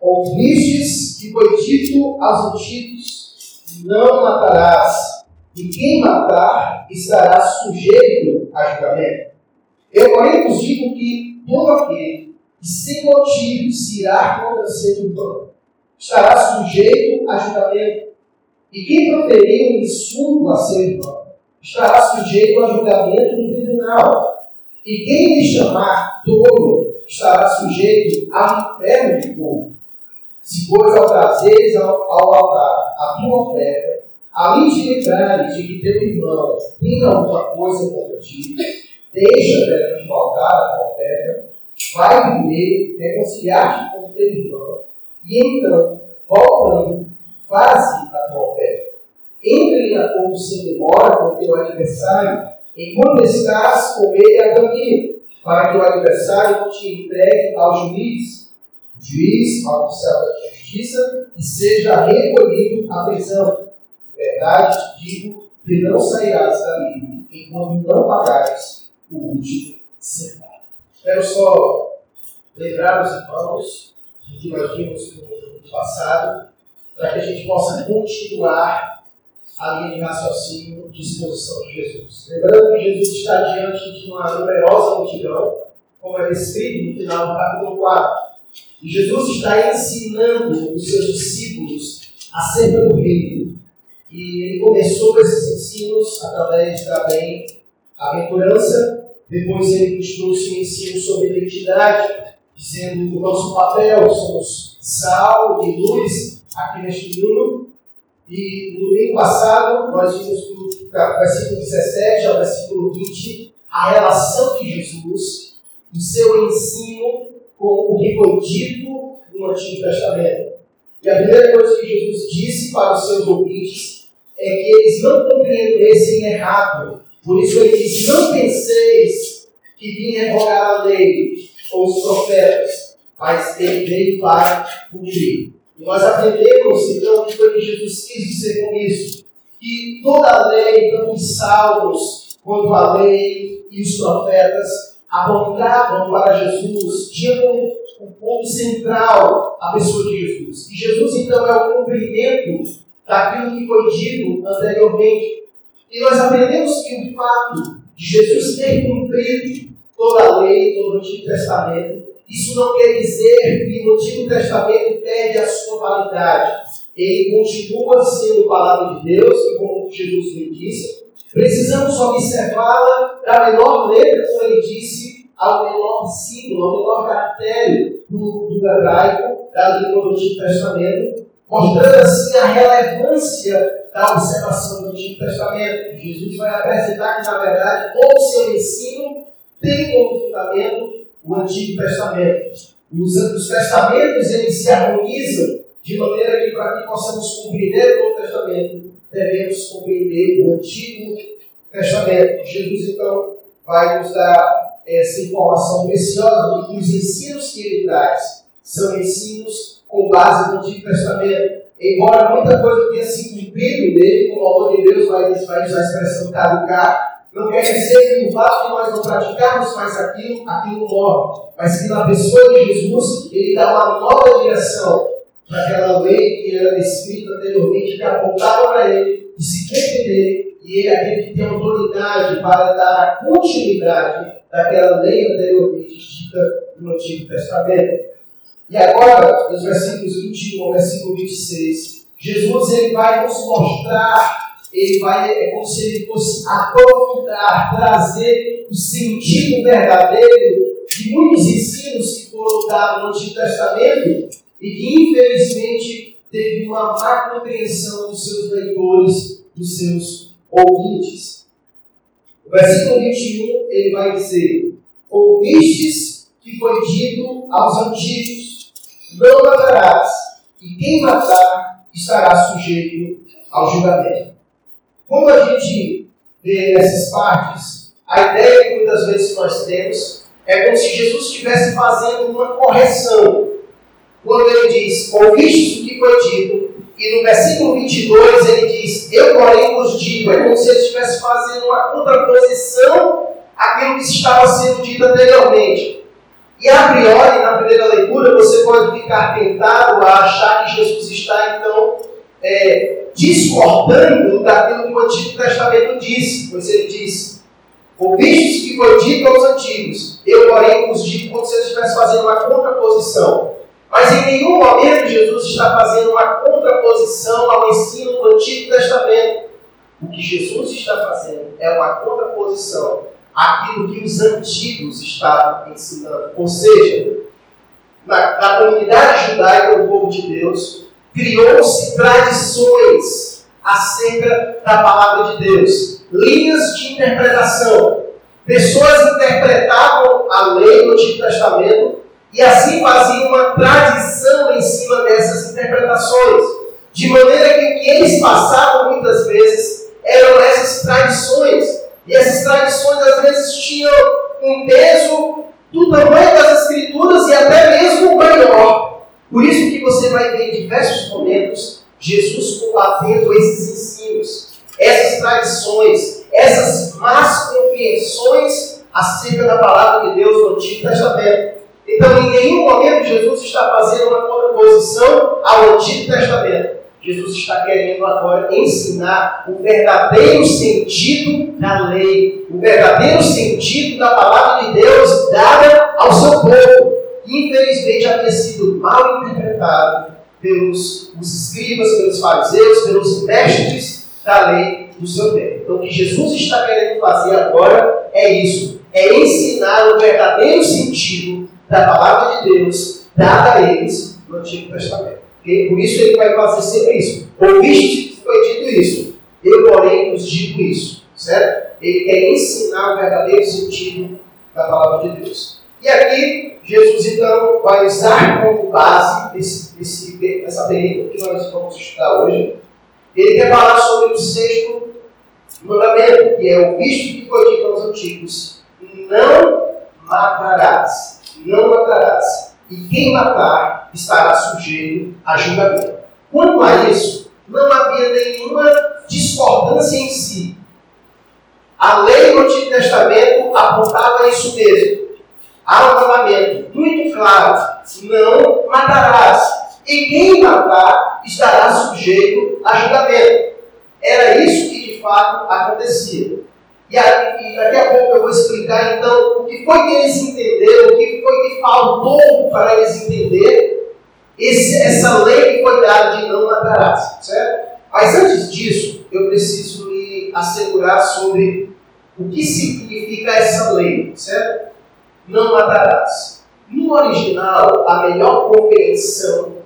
Ouvistes que foi dito aos antigos: Não matarás, e quem matar estará sujeito a julgamento. Eu, porém, vos digo que todo aquele que sem motivo se irá contra seu irmão estará sujeito a julgamento. E quem proferiu um insulto a seu irmão estará sujeito a julgamento no tribunal. E quem lhe chamar tolo estará sujeito ao inferno de fogo. Se, pois, ao trazeres ao, ao altar a tua oferta, além de lembrares de que teu irmão tem alguma coisa contra ti, deixa de voltar a tua oferta, vai primeiro reconciliar-te com teu irmão, e então, voltando, faze a tua oferta. Entre em acordo sem demora com teu adversário, enquanto estás com ele a caminho, para que o adversário te entregue ao juiz, juiz, oficial da justiça, e seja recolhido à prisão. Verdade, digo que não sairás dali enquanto não pagares o último centavo. Quero só lembrar os irmãos do que nós vimos no passado, para que a gente possa continuar a linha de raciocínio de exposição de Jesus. Lembrando que Jesus está diante de uma numerosa multidão, como é descrito no final do capítulo 4. E Jesus está ensinando os seus discípulos acerca do reino. E ele começou esses ensinos através da bem-aventurança, depois ele nos trouxe um ensino sobre identidade, dizendo o nosso papel, somos sal e luz aqui neste mundo, e no domingo passado, nós vimos do versículo 17 ao versículo 20 a relação de Jesus, o seu ensino com o que foi dito no Antigo Testamento. E a primeira coisa que Jesus disse para os seus ouvintes é que eles não compreendessem errado. Por isso ele disse: Não penseis que vim revogar a lei ou os profetas, mas ele veio para cumprir. E nós aprendemos, então, o que foi que Jesus quis dizer com isso? Que toda a lei, tanto os salmos, quanto a lei e os profetas, apontavam para Jesus, tinha como um ponto central a pessoa de Jesus. E Jesus, então, é o cumprimento daquilo que foi dito anteriormente. E nós aprendemos que o fato de Jesus ter cumprido toda a lei, todo o Antigo Testamento, isso não quer dizer que o Antigo Testamento perde a sua validade. Ele continua sendo palavra de Deus, e como Jesus me disse, precisamos observá-la da menor letra, como ele disse, ao menor símbolo, ao menor caractere do, do hebraico, da língua do Antigo Testamento, mostrando assim a relevância da observação do Antigo Testamento. Jesus vai apresentar que, na verdade, todo o seu ensino tem como fundamento o Antigo Testamento. Os, os testamentos eles se harmonizam de maneira que, para que possamos compreender o Novo Testamento, devemos compreender o Antigo Testamento. Jesus, então, vai nos dar essa informação preciosa de que os ensinos que ele traz são ensinos com base no Antigo Testamento. Embora muita coisa tenha se cumprido nele, como o autor de Deus vai, vai usar a expressão caducar, não quer dizer que o fato de nós não praticarmos mais aquilo, aquilo morre. Mas que na pessoa de Jesus, ele dá uma nova direção para aquela lei que era escrita anteriormente, que apontava para ele, de se defender, e ele é aquele que tem autoridade para dar a continuidade daquela lei anteriormente dita no Antigo Testamento. E agora, nos versículos 21 ao versículo 26, Jesus ele vai nos mostrar ele vai, é como se ele fosse aprofundar, trazer o sentido verdadeiro de muitos ensinos que foram dados no Antigo Testamento e que, infelizmente, teve uma má compreensão dos seus leitores, dos seus ouvintes. O versículo 21, ele vai dizer: Ouvistes que foi dito aos antigos: Não matarás, e quem matar estará sujeito ao julgamento. Quando a gente vê essas partes, a ideia que muitas vezes nós temos é como se Jesus estivesse fazendo uma correção. Quando ele diz, ouviste o que foi dito, e no versículo 22 ele diz, eu porém vos digo, é como se ele estivesse fazendo uma contraposição àquilo que estava sendo dito anteriormente. E a priori, na primeira leitura, você pode ficar tentado a achar que Jesus está, então, é, discordando daquilo que o Antigo Testamento disse, pois ele disse: Ouvistes que foi dito aos antigos, eu, porém, vos digo como se ele estivesse fazendo uma contraposição. Mas em nenhum momento Jesus está fazendo uma contraposição ao ensino do Antigo Testamento. O que Jesus está fazendo é uma contraposição àquilo que os antigos estavam ensinando. Ou seja, na, na comunidade judaica, o povo de Deus, criou-se tradições acerca da palavra de Deus, linhas de interpretação. Pessoas interpretavam a lei do Antigo Testamento e assim faziam uma tradição em cima dessas interpretações, de maneira que o que eles passavam muitas vezes eram essas tradições, e essas tradições às vezes tinham um peso do tamanho das Escrituras e até mesmo maior. Por isso que você vai ver em diversos momentos Jesus combatendo esses ensinos, essas tradições, essas más compreensões acerca da palavra de Deus no Antigo Testamento. Então, em nenhum momento Jesus está fazendo uma contraposição ao Antigo Testamento. Jesus está querendo agora ensinar o verdadeiro sentido da lei, o verdadeiro sentido da palavra de Deus dada ao seu povo que infelizmente havia sido mal interpretado pelos os escribas, pelos fariseus, pelos mestres da lei do seu tempo. Então, o que Jesus está querendo fazer agora é isso: é ensinar o verdadeiro sentido da palavra de Deus dada a eles no Antigo Testamento. Okay? Por isso ele vai fazer sempre isso. Ouviste que foi dito isso, eu, porém, vos digo isso. Certo? Ele quer ensinar o verdadeiro sentido da palavra de Deus. E aqui, Jesus então vai usar como base esse, esse, essa pergunta que nós vamos estudar hoje. Ele quer falar sobre o sexto mandamento, que é o visto que foi dito aos antigos: não matarás, não matarás. E quem matar estará sujeito a julgamento. Quanto a isso, não havia nenhuma discordância em si. A lei do Antigo Testamento apontava isso mesmo há um mandamento muito claro: não matarás. E quem matar estará sujeito a julgamento. Era isso que de fato acontecia. E, e daqui a pouco eu vou explicar então o que foi que eles entenderam, o que foi que faltou para eles entender esse, essa lei que foi dada de não matarás, certo? Mas antes disso, eu preciso me assegurar sobre o que significa essa lei, certo? não matarás. No original, a melhor compreensão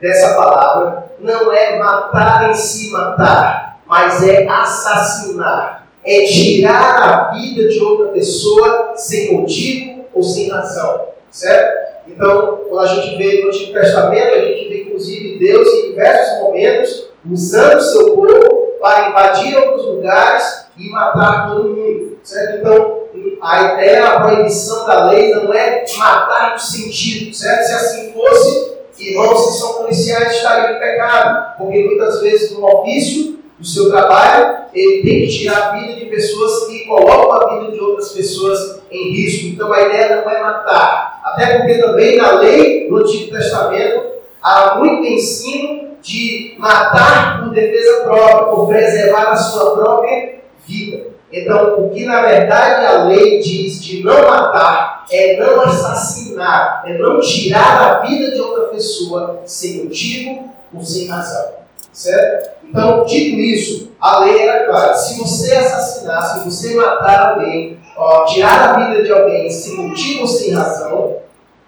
dessa palavra não é matar em si matar, mas é assassinar. É tirar a vida de outra pessoa sem motivo ou sem razão. Certo? Então, quando a gente vê no Antigo Testamento, a gente vê inclusive Deus em diversos momentos usando o seu povo para invadir outros lugares e matar todo mundo. Certo? Então, a ideia, a proibição da lei não é matar no sentido, certo? Se assim fosse, irmãos que são policiais estariam em pecado, porque muitas vezes no ofício do seu trabalho, ele tem que tirar a vida de pessoas que colocam a vida de outras pessoas em risco. Então a ideia não é matar. Até porque também na lei do Antigo Testamento há muito ensino de matar por defesa própria, por preservar a sua própria vida. Então, o que na verdade a lei diz de não matar é não assassinar, é não tirar a vida de outra pessoa sem motivo ou sem razão. Certo? Então, dito isso, a lei era clara: se você assassinar, se você matar alguém, ó, tirar a vida de alguém sem motivo ou sem razão,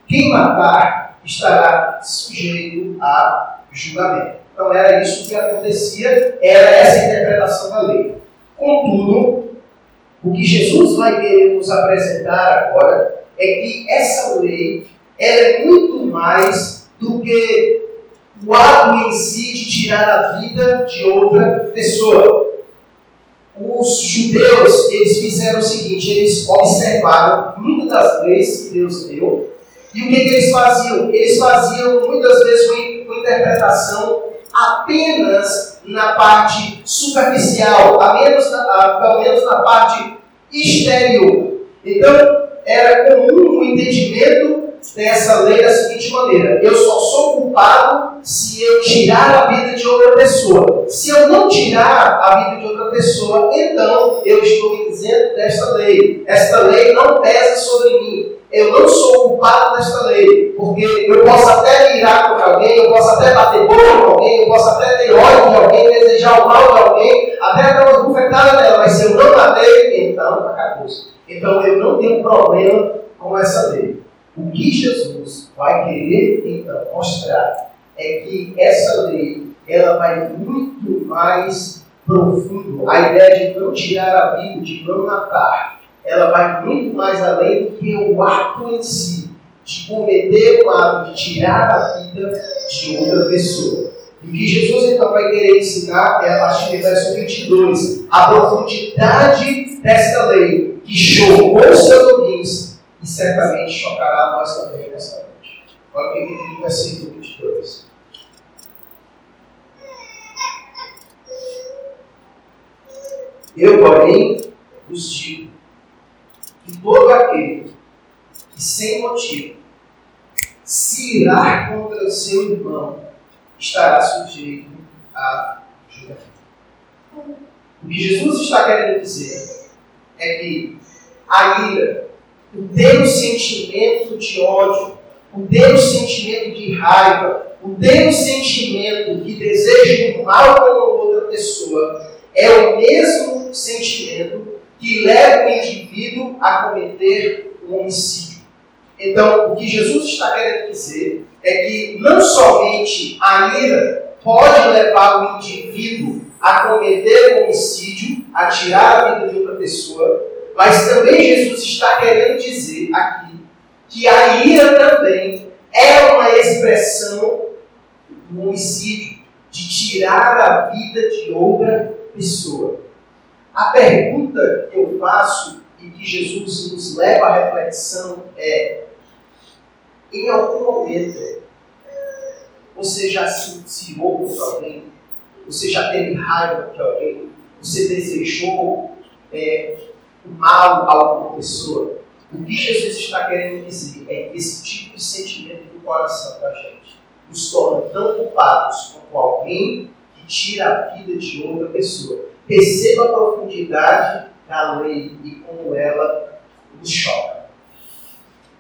quem matar estará sujeito a julgamento. Então, era isso que acontecia, era essa interpretação da lei. Contudo, o que Jesus vai querer nos apresentar agora é que essa lei é muito mais do que o ato em si de tirar a vida de outra pessoa. Os judeus, eles fizeram o seguinte, eles observaram muitas das leis que Deus deu, e o que, que eles faziam? Eles faziam muitas vezes uma interpretação apenas na parte superficial, a menos na, a, pelo menos na parte exterior. Então, era comum o entendimento tem essa lei da seguinte maneira: eu só sou culpado se eu tirar a vida de outra pessoa. Se eu não tirar a vida de outra pessoa, então eu estou isento desta lei. Esta lei não pesa sobre mim. Eu não sou culpado desta lei, porque eu posso até mirar contra alguém, eu posso até bater boca com alguém, eu posso até ter ódio de alguém, desejar o mal de alguém, até dar uma bufetada nela, mas se eu não matei, então acabou. Então eu não tenho problema com essa lei. O que Jesus vai querer então mostrar é que essa lei ela vai muito mais profundo. A ideia de não tirar a vida, de não matar, ela vai muito mais além do que o ato em si, de cometer o ato de tirar a vida de outra pessoa. E o que Jesus então vai querer ensinar é a partir do verso 22, a profundidade desta lei, que chocou os seus ouvintes e certamente chocará nós também nesta noite. Olha o que ele diz no versículo 22. Eu, porém, vos digo que todo aquele que sem motivo se irá contra seu irmão estará sujeito a julgamento. O que Jesus está querendo dizer é que a ira, o ter o sentimento de ódio, o ter o sentimento de raiva, o ter o sentimento que deseja o mal para outra pessoa, é o mesmo sentimento que leva o indivíduo a cometer um homicídio. Então, o que Jesus está querendo dizer é que não somente a ira pode levar o indivíduo a cometer um homicídio, a tirar a vida de outra pessoa, mas também Jesus está querendo dizer aqui que a ira também é uma expressão do homicídio, de tirar a vida de outra pessoa. A pergunta que eu faço e que Jesus nos leva à reflexão é: em algum momento você já se iniciou contra alguém? Você já teve raiva de alguém? Você desejou é, o mal a alguma pessoa? O que Jesus está querendo dizer é que esse tipo de sentimento do coração da gente nos torna tão culpados como alguém que tira a vida de outra pessoa. Perceba a profundidade da lei e como ela nos choca.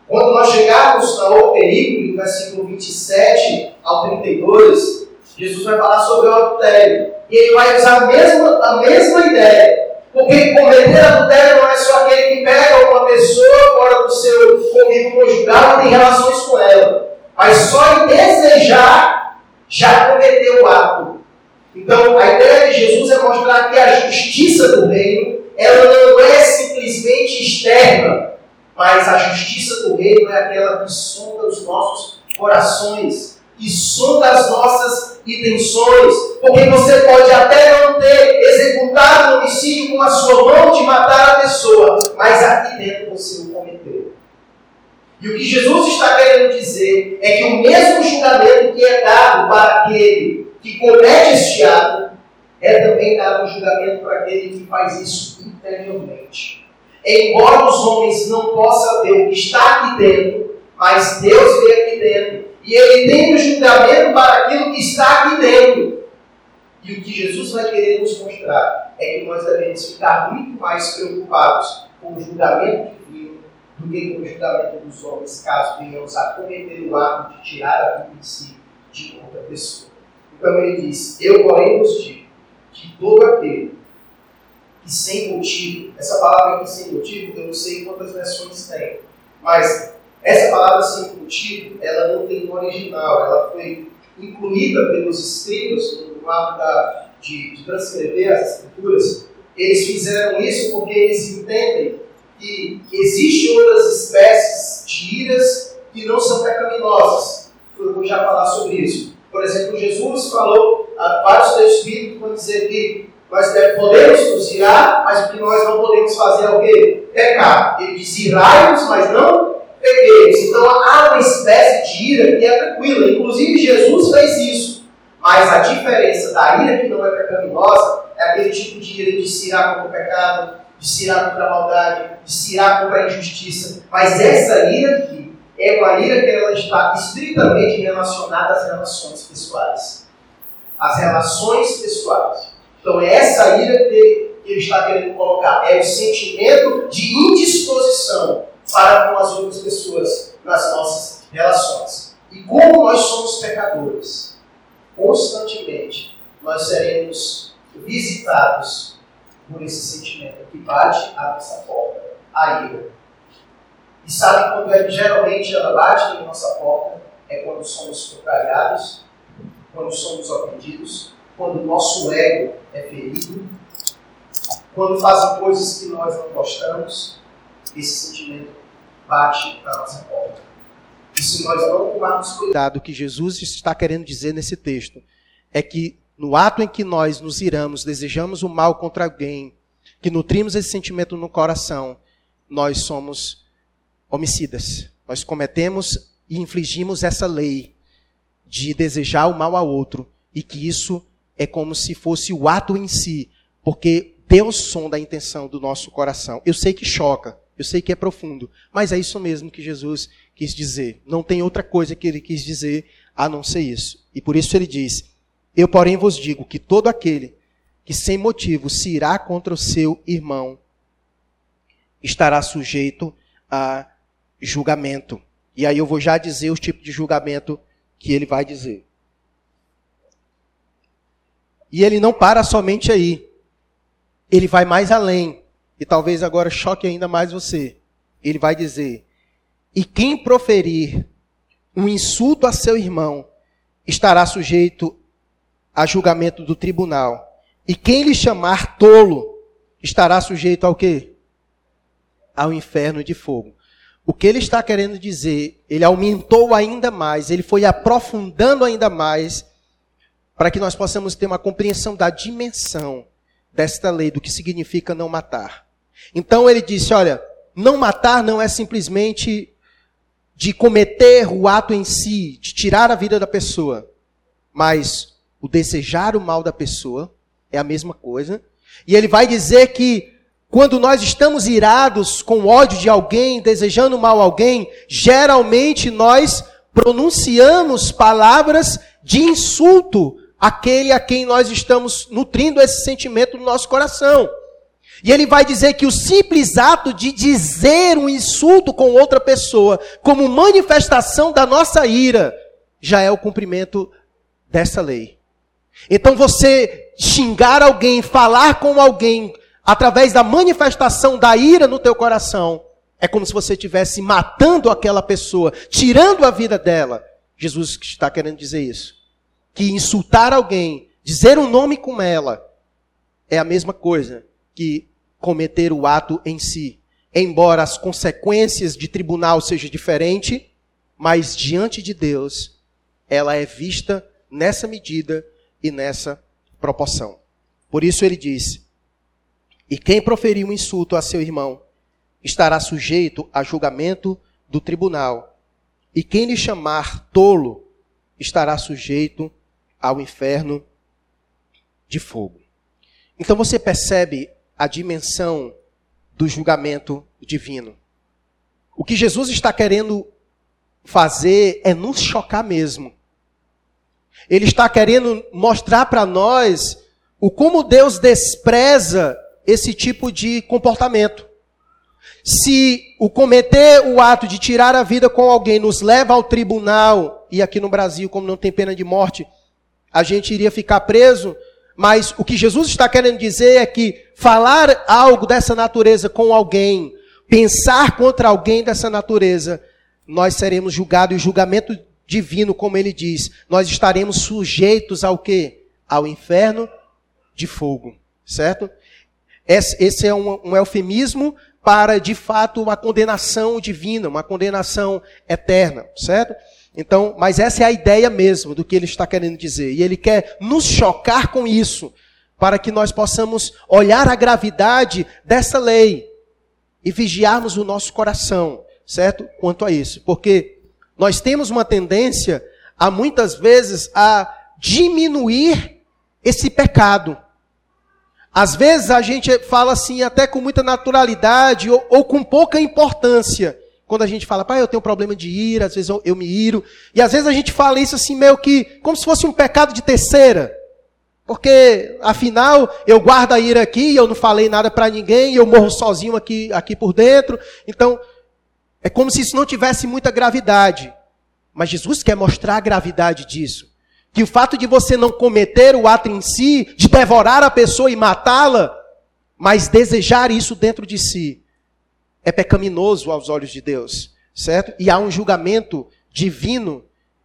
Quando nós chegarmos ao período, no versículo 27 ao 32, Jesus vai falar sobre o adultério. E ele vai usar a mesma, a mesma ideia. Porque cometer adultério não é só aquele que pega uma pessoa fora do seu convívio conjugal e tem relações com ela. Mas só em desejar já cometeu o ato. Então, a ideia de Jesus é mostrar que a justiça do reino, ela não é simplesmente externa, mas a justiça do reino é aquela que sonda os nossos corações, que sonda as nossas intenções, porque você pode até não ter executado o homicídio com a sua mão de matar a pessoa, mas aqui dentro você o cometeu. E o que Jesus está querendo dizer é que o mesmo julgamento que é dado para aquele que comete este ato, é também dado um julgamento para aquele que faz isso interiormente. Embora os homens não possam ver o que está aqui dentro, mas Deus vê aqui dentro. E Ele tem um julgamento para aquilo que está aqui dentro. E o que Jesus vai querer nos mostrar é que nós devemos ficar muito mais preocupados com o julgamento divino do que com o julgamento dos homens, caso venhamos a cometer o ato de tirar a vida de si de outra pessoa. Então ele diz: Eu, porém, vos digo que todo aquele que sem motivo, essa palavra aqui sem motivo, eu não sei quantas versões tem, mas essa palavra motivo, ela não tem no original, ela foi incluída pelos escribas no ato de, de transcrever as escrituras. Eles fizeram isso porque eles entendem que existem outras espécies de iras que não são pecaminosas. Eu vou já falar sobre isso. Por exemplo, Jesus falou, a vários textos bíblicos vão dizer que nós podemos nos irar, mas o que nós não podemos fazer é o quê? Pecar. Ele diz irai-nos, mas não pequeis. Então há uma espécie de ira que é tranquila. Inclusive Jesus fez isso. Mas a diferença da ira que não é pecaminosa é aquele tipo de ira de se irar contra o pecado, de se irar contra a maldade, de se irar contra a injustiça. Mas essa ira aqui é uma ira que ela está estritamente relacionada às relações pessoais. As relações pessoais. Então é essa ira que ele está querendo colocar. É o sentimento de indisposição para com as outras pessoas nas nossas relações. E como nós somos pecadores, constantemente nós seremos visitados por esse sentimento que bate à nossa porta, a ira. E sabe quando é, geralmente ela bate na nossa porta? É quando somos contrariados, quando somos ofendidos, quando o nosso ego é ferido, quando fazem coisas que nós não gostamos, esse sentimento bate na nossa porta. E se nós não tomarmos cuidado, o que Jesus está querendo dizer nesse texto é que no ato em que nós nos iramos, desejamos o mal contra alguém, que nutrimos esse sentimento no coração, nós somos homicidas. Nós cometemos e infligimos essa lei de desejar o mal ao outro e que isso é como se fosse o ato em si, porque Deus sonda a intenção do nosso coração. Eu sei que choca, eu sei que é profundo, mas é isso mesmo que Jesus quis dizer. Não tem outra coisa que ele quis dizer a não ser isso. E por isso ele diz: Eu, porém, vos digo que todo aquele que sem motivo se irá contra o seu irmão estará sujeito a julgamento. E aí eu vou já dizer os tipos de julgamento que ele vai dizer. E ele não para somente aí. Ele vai mais além. E talvez agora choque ainda mais você. Ele vai dizer: E quem proferir um insulto a seu irmão estará sujeito a julgamento do tribunal. E quem lhe chamar tolo estará sujeito ao quê? Ao inferno de fogo. O que ele está querendo dizer, ele aumentou ainda mais, ele foi aprofundando ainda mais para que nós possamos ter uma compreensão da dimensão desta lei, do que significa não matar. Então ele disse: olha, não matar não é simplesmente de cometer o ato em si, de tirar a vida da pessoa, mas o desejar o mal da pessoa é a mesma coisa. E ele vai dizer que quando nós estamos irados com ódio de alguém, desejando mal a alguém, geralmente nós pronunciamos palavras de insulto aquele a quem nós estamos nutrindo esse sentimento no nosso coração. E ele vai dizer que o simples ato de dizer um insulto com outra pessoa, como manifestação da nossa ira, já é o cumprimento dessa lei. Então você xingar alguém, falar com alguém, através da manifestação da ira no teu coração, é como se você estivesse matando aquela pessoa, tirando a vida dela. Jesus está querendo dizer isso que insultar alguém, dizer um nome com ela, é a mesma coisa que cometer o ato em si. Embora as consequências de tribunal sejam diferentes, mas diante de Deus, ela é vista nessa medida e nessa proporção. Por isso ele diz: E quem proferir um insulto a seu irmão estará sujeito a julgamento do tribunal. E quem lhe chamar tolo estará sujeito ao inferno de fogo. Então você percebe a dimensão do julgamento divino. O que Jesus está querendo fazer é nos chocar mesmo. Ele está querendo mostrar para nós o como Deus despreza esse tipo de comportamento. Se o cometer o ato de tirar a vida com alguém nos leva ao tribunal, e aqui no Brasil, como não tem pena de morte, a gente iria ficar preso, mas o que Jesus está querendo dizer é que falar algo dessa natureza com alguém, pensar contra alguém dessa natureza, nós seremos julgados e julgamento divino, como ele diz, nós estaremos sujeitos ao quê? Ao inferno de fogo, certo? Esse é um, um eufemismo para, de fato, uma condenação divina, uma condenação eterna, certo? Então, mas essa é a ideia mesmo do que ele está querendo dizer. E ele quer nos chocar com isso, para que nós possamos olhar a gravidade dessa lei e vigiarmos o nosso coração, certo? Quanto a isso. Porque nós temos uma tendência a muitas vezes a diminuir esse pecado. Às vezes a gente fala assim até com muita naturalidade ou, ou com pouca importância Quando a gente fala, pai, eu tenho problema de ira, às vezes eu, eu me iro. E às vezes a gente fala isso assim, meio que, como se fosse um pecado de terceira. Porque, afinal, eu guardo a ira aqui, eu não falei nada para ninguém, eu morro sozinho aqui, aqui por dentro. Então, é como se isso não tivesse muita gravidade. Mas Jesus quer mostrar a gravidade disso. Que o fato de você não cometer o ato em si, de devorar a pessoa e matá-la, mas desejar isso dentro de si, é pecaminoso aos olhos de Deus, certo? E há um julgamento divino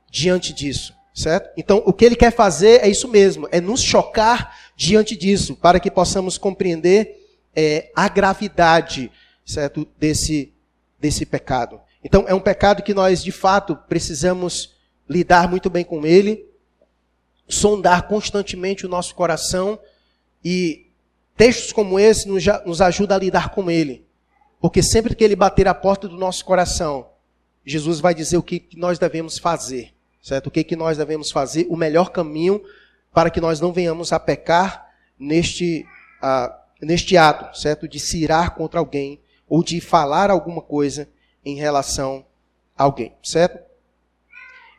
diante disso, certo? Então, o que ele quer fazer é isso mesmo, é nos chocar diante disso, para que possamos compreender é, a gravidade, certo, desse, desse pecado. Então, é um pecado que nós, de fato, precisamos lidar muito bem com ele, sondar constantemente o nosso coração e Textos como esse nos, nos ajudam a lidar com ele. Porque sempre que ele bater a porta do nosso coração, Jesus vai dizer o que nós devemos fazer. Certo? O que, que nós devemos fazer, o melhor caminho para que nós não venhamos a pecar neste, uh, neste ato, certo? De se irar contra alguém ou de falar alguma coisa em relação a alguém, certo?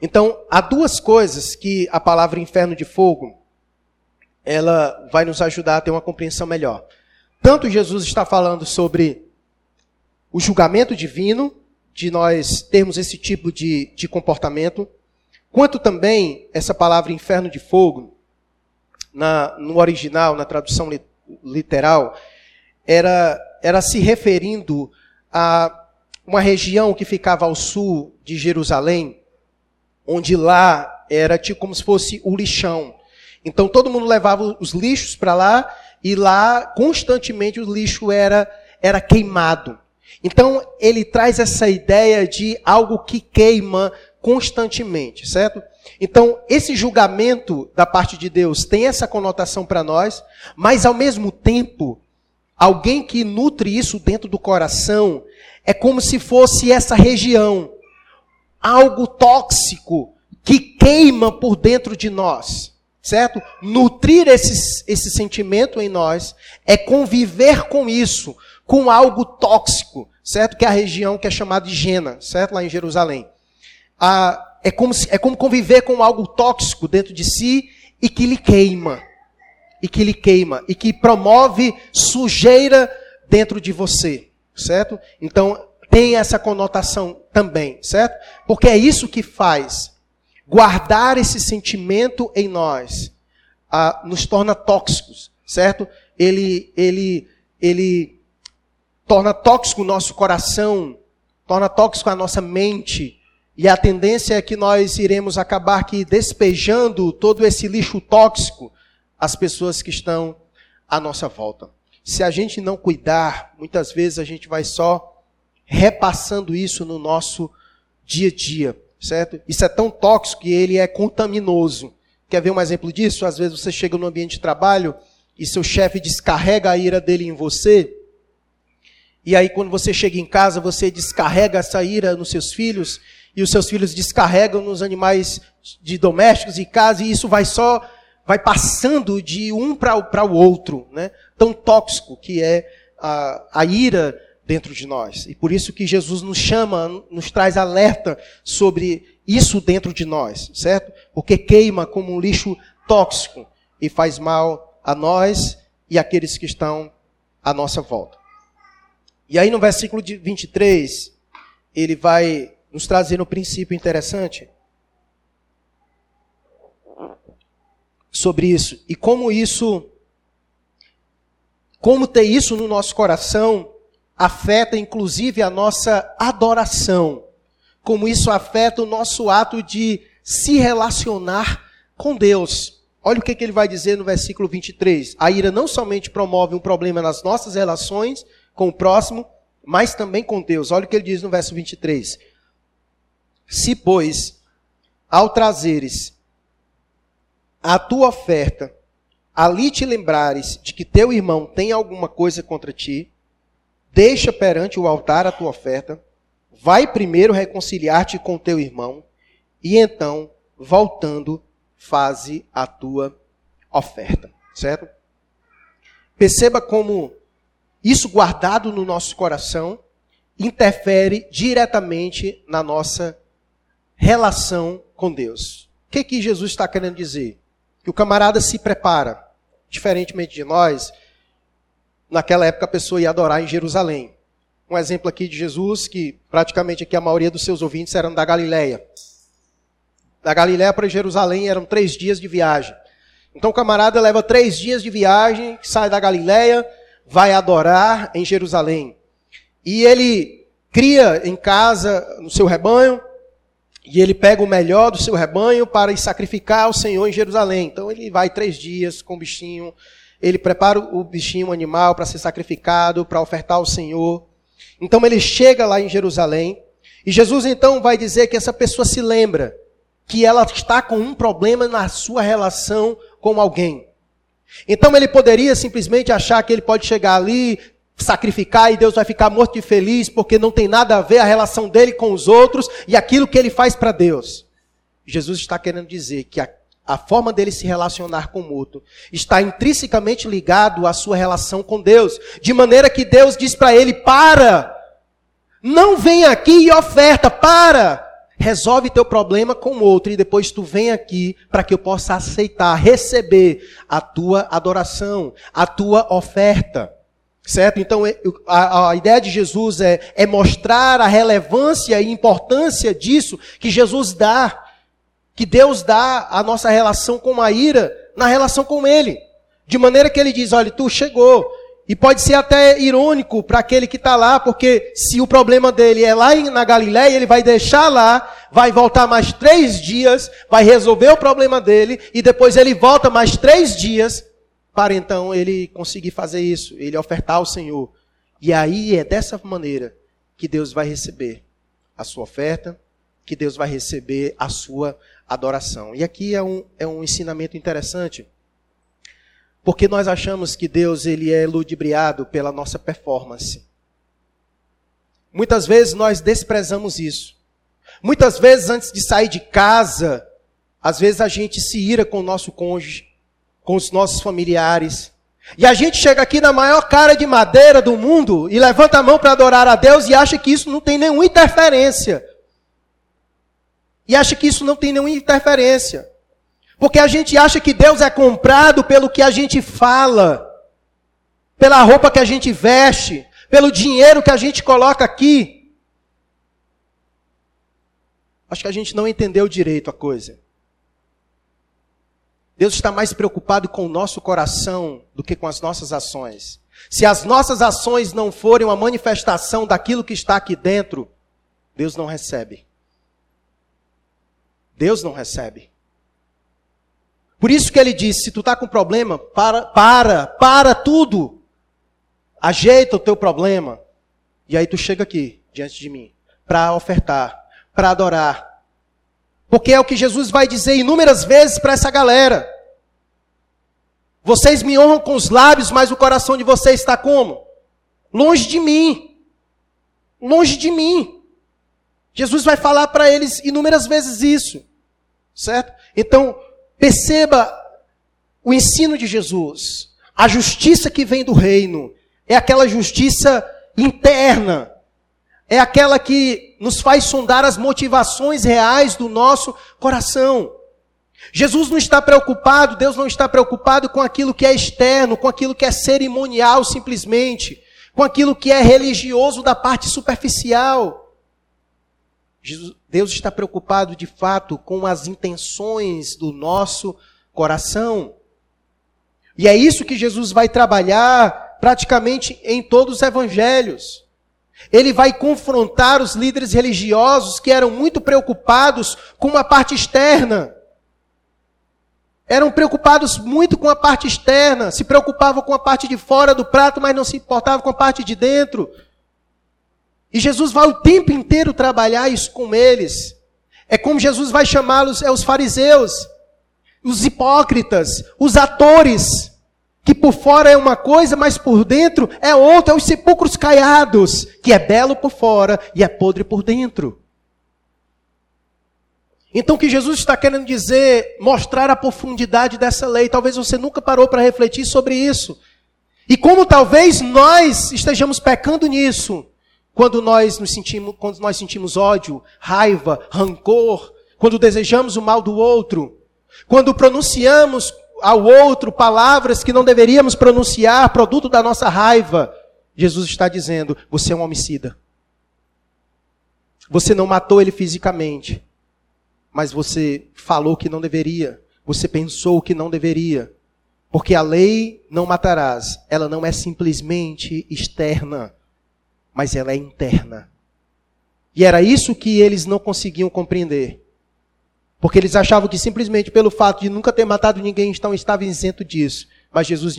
Então, há duas coisas que a palavra inferno de fogo ela vai nos ajudar a ter uma compreensão melhor. Tanto Jesus está falando sobre o julgamento divino, de nós termos esse tipo de, de comportamento, quanto também essa palavra inferno de fogo, na, no original, na tradução li, literal, era, era se referindo a uma região que ficava ao sul de Jerusalém, onde lá era tipo como se fosse o lixão. Então todo mundo levava os lixos para lá e lá constantemente o lixo era era queimado. Então ele traz essa ideia de algo que queima constantemente, certo? Então esse julgamento da parte de Deus tem essa conotação para nós, mas ao mesmo tempo alguém que nutre isso dentro do coração é como se fosse essa região, algo tóxico que queima por dentro de nós certo? Nutrir esse, esse sentimento em nós é conviver com isso, com algo tóxico, certo? Que é a região que é chamada de Gena, certo? Lá em Jerusalém. Ah, é, como se, é como conviver com algo tóxico dentro de si e que lhe queima. E que lhe queima. E que promove sujeira dentro de você, certo? Então, tem essa conotação também, certo? Porque é isso que faz guardar esse sentimento em nós ah, nos torna tóxicos, certo? Ele, ele, ele torna tóxico o nosso coração, torna tóxico a nossa mente, e a tendência é que nós iremos acabar aqui despejando todo esse lixo tóxico às pessoas que estão à nossa volta. Se a gente não cuidar, muitas vezes a gente vai só repassando isso no nosso dia a dia certo? Isso é tão tóxico que ele é contaminoso. Quer ver um exemplo disso? Às vezes você chega no ambiente de trabalho e seu chefe descarrega a ira dele em você. E aí, quando você chega em casa, você descarrega essa ira nos seus filhos, e os seus filhos descarregam nos animais de domésticos e casa, e isso vai só, vai passando de um para o outro, né? Tão tóxico que é a, a ira dentro de nós. E por isso que Jesus nos chama, nos traz alerta sobre isso dentro de nós, certo? Porque queima como um lixo tóxico e faz mal a nós e aqueles que estão à nossa volta. E aí no versículo 23, ele vai nos trazer um princípio interessante sobre isso. E como isso, como ter isso no nosso coração afeta inclusive a nossa adoração, como isso afeta o nosso ato de se relacionar com Deus. Olha o que, que ele vai dizer no versículo 23. A ira não somente promove um problema nas nossas relações com o próximo, mas também com Deus. Olha o que ele diz no verso 23. Se, pois, ao trazeres a tua oferta, ali te lembrares de que teu irmão tem alguma coisa contra ti, deixa perante o altar a tua oferta, vai primeiro reconciliar-te com teu irmão, e então, voltando, faze a tua oferta. Certo? Perceba como isso guardado no nosso coração interfere diretamente na nossa relação com Deus. O que, que Jesus está querendo dizer? Que o camarada se prepara, diferentemente de nós, naquela época a pessoa ia adorar em Jerusalém. Um exemplo aqui de Jesus, que praticamente aqui a maioria dos seus ouvintes eram da Galileia. Da Galileia para Jerusalém eram três dias de viagem. Então o camarada leva três dias de viagem, sai da Galileia, vai adorar em Jerusalém. E ele cria em casa, no seu rebanho, e ele pega o melhor do seu rebanho para sacrificar ao Senhor em Jerusalém. Então ele vai três dias com o bichinho, ele prepara o bichinho, o animal, para ser sacrificado, para ofertar ao Senhor. Então ele chega lá em Jerusalém, e Jesus então vai dizer que essa pessoa se lembra que ela está com um problema na sua relação com alguém. Então ele poderia simplesmente achar que ele pode chegar ali, sacrificar e Deus vai ficar morto de feliz porque não tem nada a ver a relação dele com os outros e aquilo que ele faz para Deus. Jesus está querendo dizer que a, a forma dele se relacionar com o outro está intrinsecamente ligado à sua relação com Deus, de maneira que Deus diz para ele: para, não vem aqui e oferta, para resolve teu problema com outro e depois tu vem aqui para que eu possa aceitar, receber a tua adoração, a tua oferta. Certo? Então, a, a, ideia de Jesus é, é mostrar a relevância e importância disso que Jesus dá, que Deus dá à nossa relação com a ira, na relação com Ele. De maneira que Ele diz: olha, tu chegou, e pode ser até irônico para aquele que está lá, porque se o problema dele é lá na Galiléia, ele vai deixar lá, vai voltar mais três dias, vai resolver o problema dele, e depois ele volta mais três dias, para então ele conseguir fazer isso, ele ofertar ao Senhor. E aí é dessa maneira que Deus vai receber a sua oferta, que Deus vai receber a sua adoração. E aqui é um, é um ensinamento interessante porque nós achamos que Deus ele é ludibriado pela nossa performance. Muitas vezes nós desprezamos isso. Muitas vezes antes de sair de casa, às vezes a gente se ira com o nosso cônjuge, com os nossos familiares. E a gente chega aqui na maior cara de madeira do mundo e levanta a mão para adorar a Deus e acha que isso não tem nenhuma interferência. E acha que isso não tem nenhuma interferência. Porque a gente acha que Deus é comprado pelo que a gente fala, pela roupa que a gente veste, pelo dinheiro que a gente coloca aqui. Acho que a gente não entendeu direito a coisa. Deus está mais preocupado com o nosso coração do que com as nossas ações. Se as nossas ações não forem uma manifestação daquilo que está aqui dentro, Deus não recebe. Deus não recebe. Por isso que ele disse: se tu está com problema, para, para, para tudo. Ajeita o teu problema. E aí tu chega aqui, diante de mim, para ofertar, para adorar. Porque é o que Jesus vai dizer inúmeras vezes para essa galera. Vocês me honram com os lábios, mas o coração de vocês está como? Longe de mim. Longe de mim. Jesus vai falar para eles inúmeras vezes isso. Certo? Então, Perceba o ensino de Jesus. A justiça que vem do reino é aquela justiça interna. É aquela que nos faz sondar as motivações reais do nosso coração. Jesus não está preocupado, Deus não está preocupado com aquilo que é externo, com aquilo que é cerimonial simplesmente, com aquilo que é religioso da parte superficial. Deus está preocupado de fato com as intenções do nosso coração. E é isso que Jesus vai trabalhar praticamente em todos os evangelhos. Ele vai confrontar os líderes religiosos que eram muito preocupados com uma parte externa. Eram preocupados muito com a parte externa, se preocupavam com a parte de fora do prato, mas não se importavam com a parte de dentro. E Jesus vai o tempo inteiro trabalhar isso com eles. É como Jesus vai chamá-los, é os fariseus, os hipócritas, os atores, que por fora é uma coisa, mas por dentro é outra, é os sepulcros caiados, que é belo por fora e é podre por dentro. Então o que Jesus está querendo dizer, mostrar a profundidade dessa lei, talvez você nunca parou para refletir sobre isso. E como talvez nós estejamos pecando nisso, quando nós nos sentimos, quando nós sentimos ódio, raiva, rancor, quando desejamos o mal do outro, quando pronunciamos ao outro palavras que não deveríamos pronunciar, produto da nossa raiva, Jesus está dizendo: você é um homicida. Você não matou ele fisicamente, mas você falou que não deveria, você pensou que não deveria. Porque a lei não matarás, ela não é simplesmente externa, mas ela é interna. E era isso que eles não conseguiam compreender. Porque eles achavam que simplesmente pelo fato de nunca ter matado ninguém, então estavam isento disso. Mas Jesus,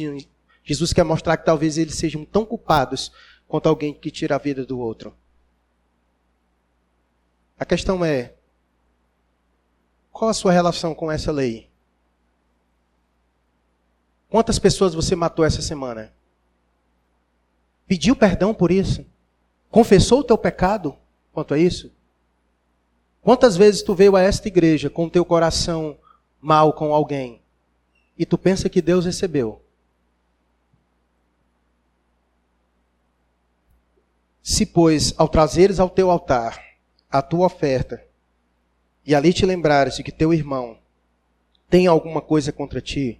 Jesus quer mostrar que talvez eles sejam tão culpados quanto alguém que tira a vida do outro. A questão é: qual a sua relação com essa lei? Quantas pessoas você matou essa semana? Pediu perdão por isso? Confessou o teu pecado quanto a isso? Quantas vezes tu veio a esta igreja com o teu coração mal com alguém e tu pensa que Deus recebeu? Se, pois, ao trazeres ao teu altar a tua oferta e ali te lembrares de que teu irmão tem alguma coisa contra ti,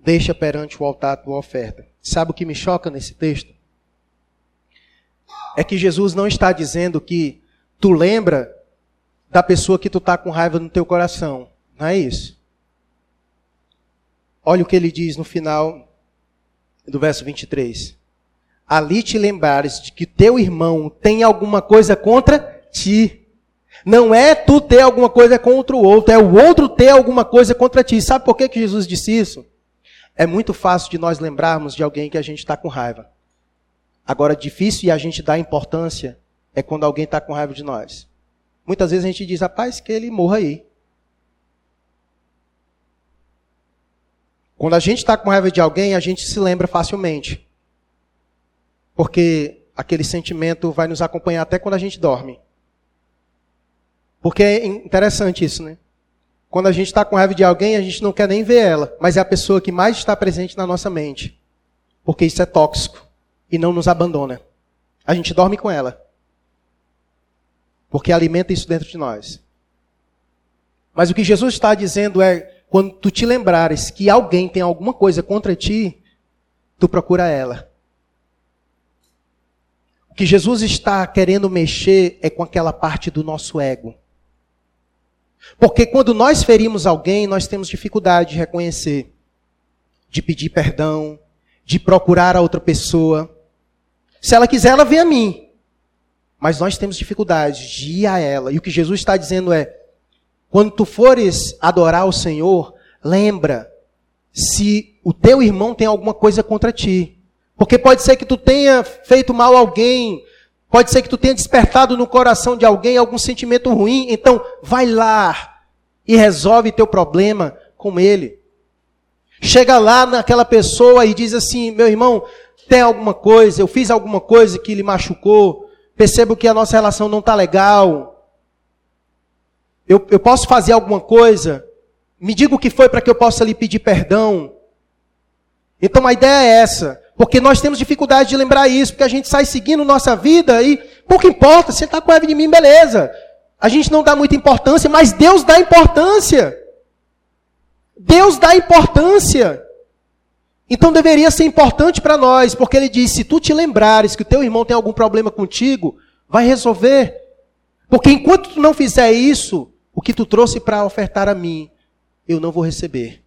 deixa perante o altar a tua oferta. Sabe o que me choca nesse texto? É que Jesus não está dizendo que tu lembra da pessoa que tu está com raiva no teu coração. Não é isso. Olha o que ele diz no final do verso 23. Ali te lembrares de que teu irmão tem alguma coisa contra ti. Não é tu ter alguma coisa contra o outro, é o outro ter alguma coisa contra ti. Sabe por que, que Jesus disse isso? É muito fácil de nós lembrarmos de alguém que a gente está com raiva. Agora, difícil e a gente dá importância é quando alguém está com raiva de nós. Muitas vezes a gente diz, rapaz, que ele morra aí. Quando a gente está com raiva de alguém, a gente se lembra facilmente. Porque aquele sentimento vai nos acompanhar até quando a gente dorme. Porque é interessante isso, né? Quando a gente está com raiva de alguém, a gente não quer nem ver ela, mas é a pessoa que mais está presente na nossa mente. Porque isso é tóxico e não nos abandona. A gente dorme com ela. Porque alimenta isso dentro de nós. Mas o que Jesus está dizendo é: quando tu te lembrares que alguém tem alguma coisa contra ti, tu procura ela. O que Jesus está querendo mexer é com aquela parte do nosso ego. Porque quando nós ferimos alguém, nós temos dificuldade de reconhecer, de pedir perdão, de procurar a outra pessoa. Se ela quiser, ela vem a mim. Mas nós temos dificuldade de ir a ela. E o que Jesus está dizendo é: quando tu fores adorar o Senhor, lembra se o teu irmão tem alguma coisa contra ti. Porque pode ser que tu tenha feito mal a alguém, pode ser que tu tenha despertado no coração de alguém algum sentimento ruim. Então, vai lá e resolve teu problema com ele. Chega lá naquela pessoa e diz assim: meu irmão, tem alguma coisa, eu fiz alguma coisa que lhe machucou, percebo que a nossa relação não está legal. Eu, eu posso fazer alguma coisa? Me diga o que foi para que eu possa lhe pedir perdão. Então a ideia é essa. Porque nós temos dificuldade de lembrar isso, porque a gente sai seguindo nossa vida e pouco importa, você está com raiva de mim, beleza. A gente não dá muita importância, mas Deus dá importância. Deus dá importância. Então deveria ser importante para nós, porque ele diz: se tu te lembrares que o teu irmão tem algum problema contigo, vai resolver. Porque enquanto tu não fizer isso, o que tu trouxe para ofertar a mim, eu não vou receber.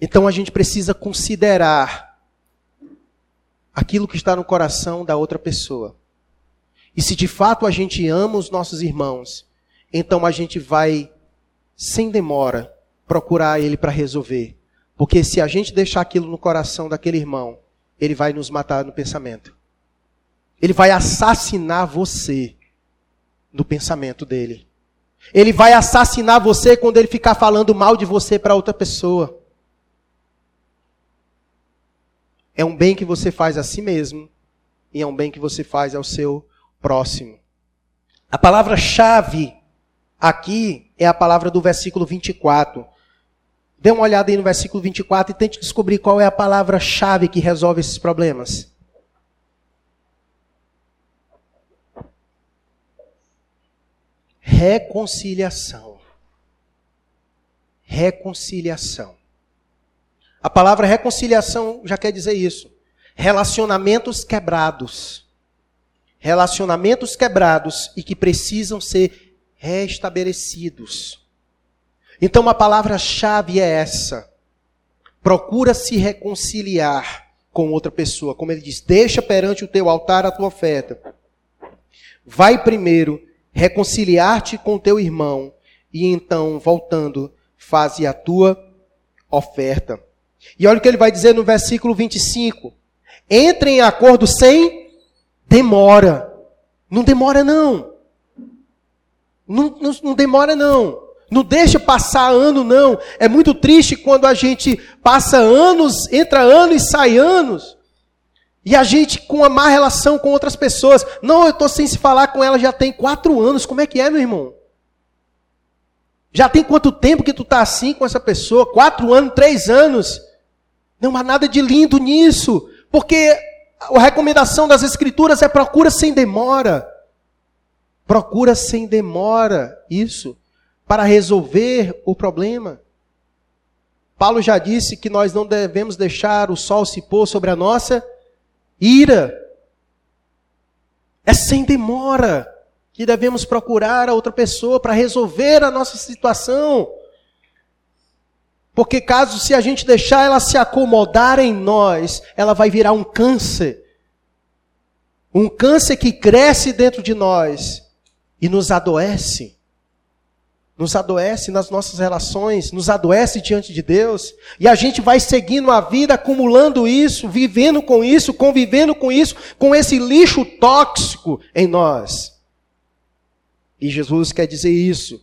Então a gente precisa considerar aquilo que está no coração da outra pessoa. E se de fato a gente ama os nossos irmãos, então a gente vai, sem demora, procurar ele para resolver. Porque se a gente deixar aquilo no coração daquele irmão, ele vai nos matar no pensamento. Ele vai assassinar você no pensamento dele. Ele vai assassinar você quando ele ficar falando mal de você para outra pessoa. É um bem que você faz a si mesmo e é um bem que você faz ao seu próximo. A palavra-chave aqui é a palavra do versículo 24. Dê uma olhada aí no versículo 24 e tente descobrir qual é a palavra-chave que resolve esses problemas. Reconciliação. Reconciliação. A palavra reconciliação já quer dizer isso. Relacionamentos quebrados. Relacionamentos quebrados e que precisam ser restabelecidos. Então a palavra-chave é essa. Procura se reconciliar com outra pessoa. Como ele diz, deixa perante o teu altar a tua oferta. Vai primeiro reconciliar-te com teu irmão e então, voltando, faze a tua oferta. E olha o que ele vai dizer no versículo 25. Entre em acordo sem demora. Não demora não. Não, não, não demora não. Não deixa passar ano, não. É muito triste quando a gente passa anos, entra anos e sai anos. E a gente com uma má relação com outras pessoas. Não, eu estou sem se falar com ela já tem quatro anos. Como é que é, meu irmão? Já tem quanto tempo que tu está assim com essa pessoa? Quatro anos, três anos. Não há nada de lindo nisso. Porque a recomendação das escrituras é procura sem demora. Procura sem demora. Isso para resolver o problema. Paulo já disse que nós não devemos deixar o sol se pôr sobre a nossa ira. É sem demora que devemos procurar a outra pessoa para resolver a nossa situação. Porque caso se a gente deixar ela se acomodar em nós, ela vai virar um câncer. Um câncer que cresce dentro de nós e nos adoece nos adoece nas nossas relações, nos adoece diante de Deus, e a gente vai seguindo a vida acumulando isso, vivendo com isso, convivendo com isso, com esse lixo tóxico em nós. E Jesus quer dizer isso.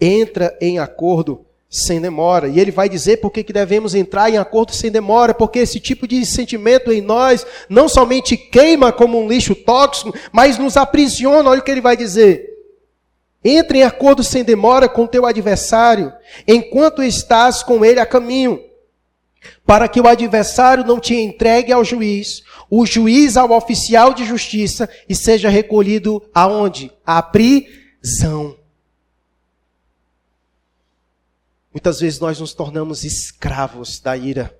Entra em acordo sem demora. E ele vai dizer por que devemos entrar em acordo sem demora, porque esse tipo de sentimento em nós não somente queima como um lixo tóxico, mas nos aprisiona. Olha o que ele vai dizer. Entre em acordo sem demora com teu adversário, enquanto estás com ele a caminho, para que o adversário não te entregue ao juiz, o juiz ao oficial de justiça e seja recolhido aonde? À prisão. Muitas vezes nós nos tornamos escravos da ira.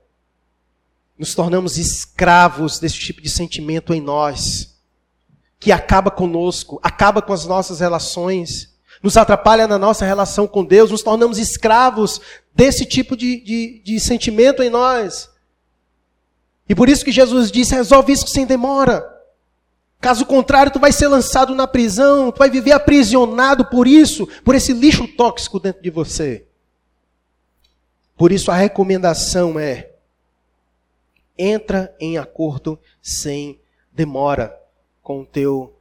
Nos tornamos escravos desse tipo de sentimento em nós, que acaba conosco, acaba com as nossas relações nos atrapalha na nossa relação com Deus, nos tornamos escravos desse tipo de, de, de sentimento em nós. E por isso que Jesus disse: resolve isso sem demora. Caso contrário, tu vai ser lançado na prisão, tu vai viver aprisionado por isso, por esse lixo tóxico dentro de você. Por isso a recomendação é: entra em acordo sem demora com o teu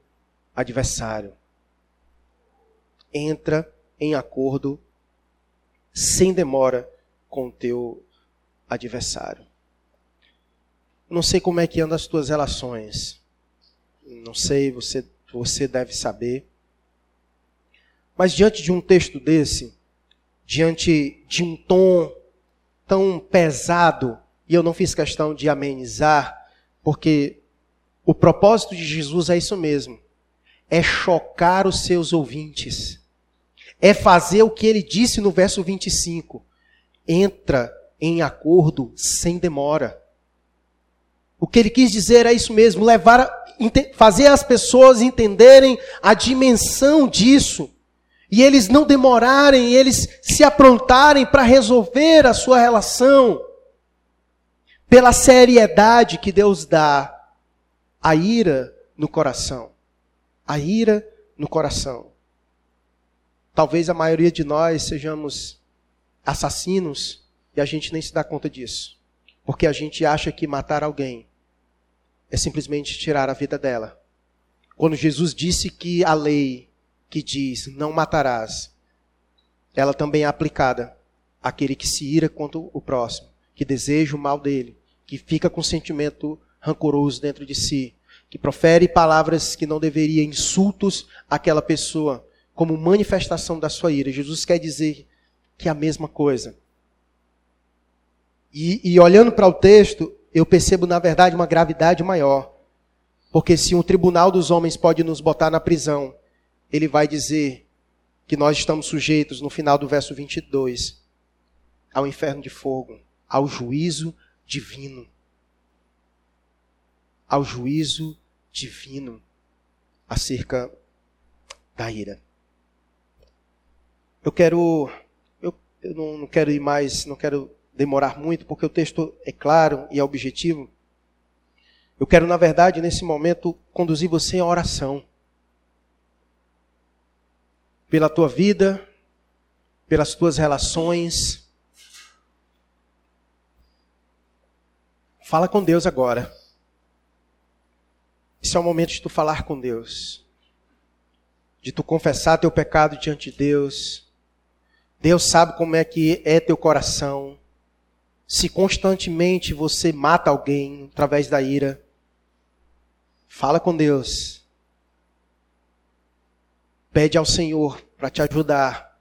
adversário entra em acordo sem demora com o teu adversário. Não sei como é que andam as tuas relações. Não sei, você, você deve saber. Mas diante de um texto desse, diante de um tom tão pesado, e eu não fiz questão de amenizar, porque o propósito de Jesus é isso mesmo: é chocar os seus ouvintes é fazer o que ele disse no verso 25. Entra em acordo sem demora. O que ele quis dizer é isso mesmo, levar, fazer as pessoas entenderem a dimensão disso. E eles não demorarem, eles se aprontarem para resolver a sua relação. Pela seriedade que Deus dá a ira no coração. A ira no coração. Talvez a maioria de nós sejamos assassinos e a gente nem se dá conta disso. Porque a gente acha que matar alguém é simplesmente tirar a vida dela. Quando Jesus disse que a lei que diz não matarás, ela também é aplicada àquele que se ira contra o próximo, que deseja o mal dele, que fica com sentimento rancoroso dentro de si, que profere palavras que não deveria, insultos àquela pessoa, como manifestação da sua ira. Jesus quer dizer que é a mesma coisa. E, e olhando para o texto, eu percebo, na verdade, uma gravidade maior. Porque se um tribunal dos homens pode nos botar na prisão, ele vai dizer que nós estamos sujeitos, no final do verso 22, ao inferno de fogo, ao juízo divino. Ao juízo divino acerca da ira. Eu quero, eu, eu não, não quero ir mais, não quero demorar muito, porque o texto é claro e é objetivo. Eu quero, na verdade, nesse momento, conduzir você à oração. Pela tua vida, pelas tuas relações. Fala com Deus agora. Esse é o momento de tu falar com Deus. De tu confessar teu pecado diante de Deus. Deus sabe como é que é teu coração. Se constantemente você mata alguém através da ira, fala com Deus. Pede ao Senhor para te ajudar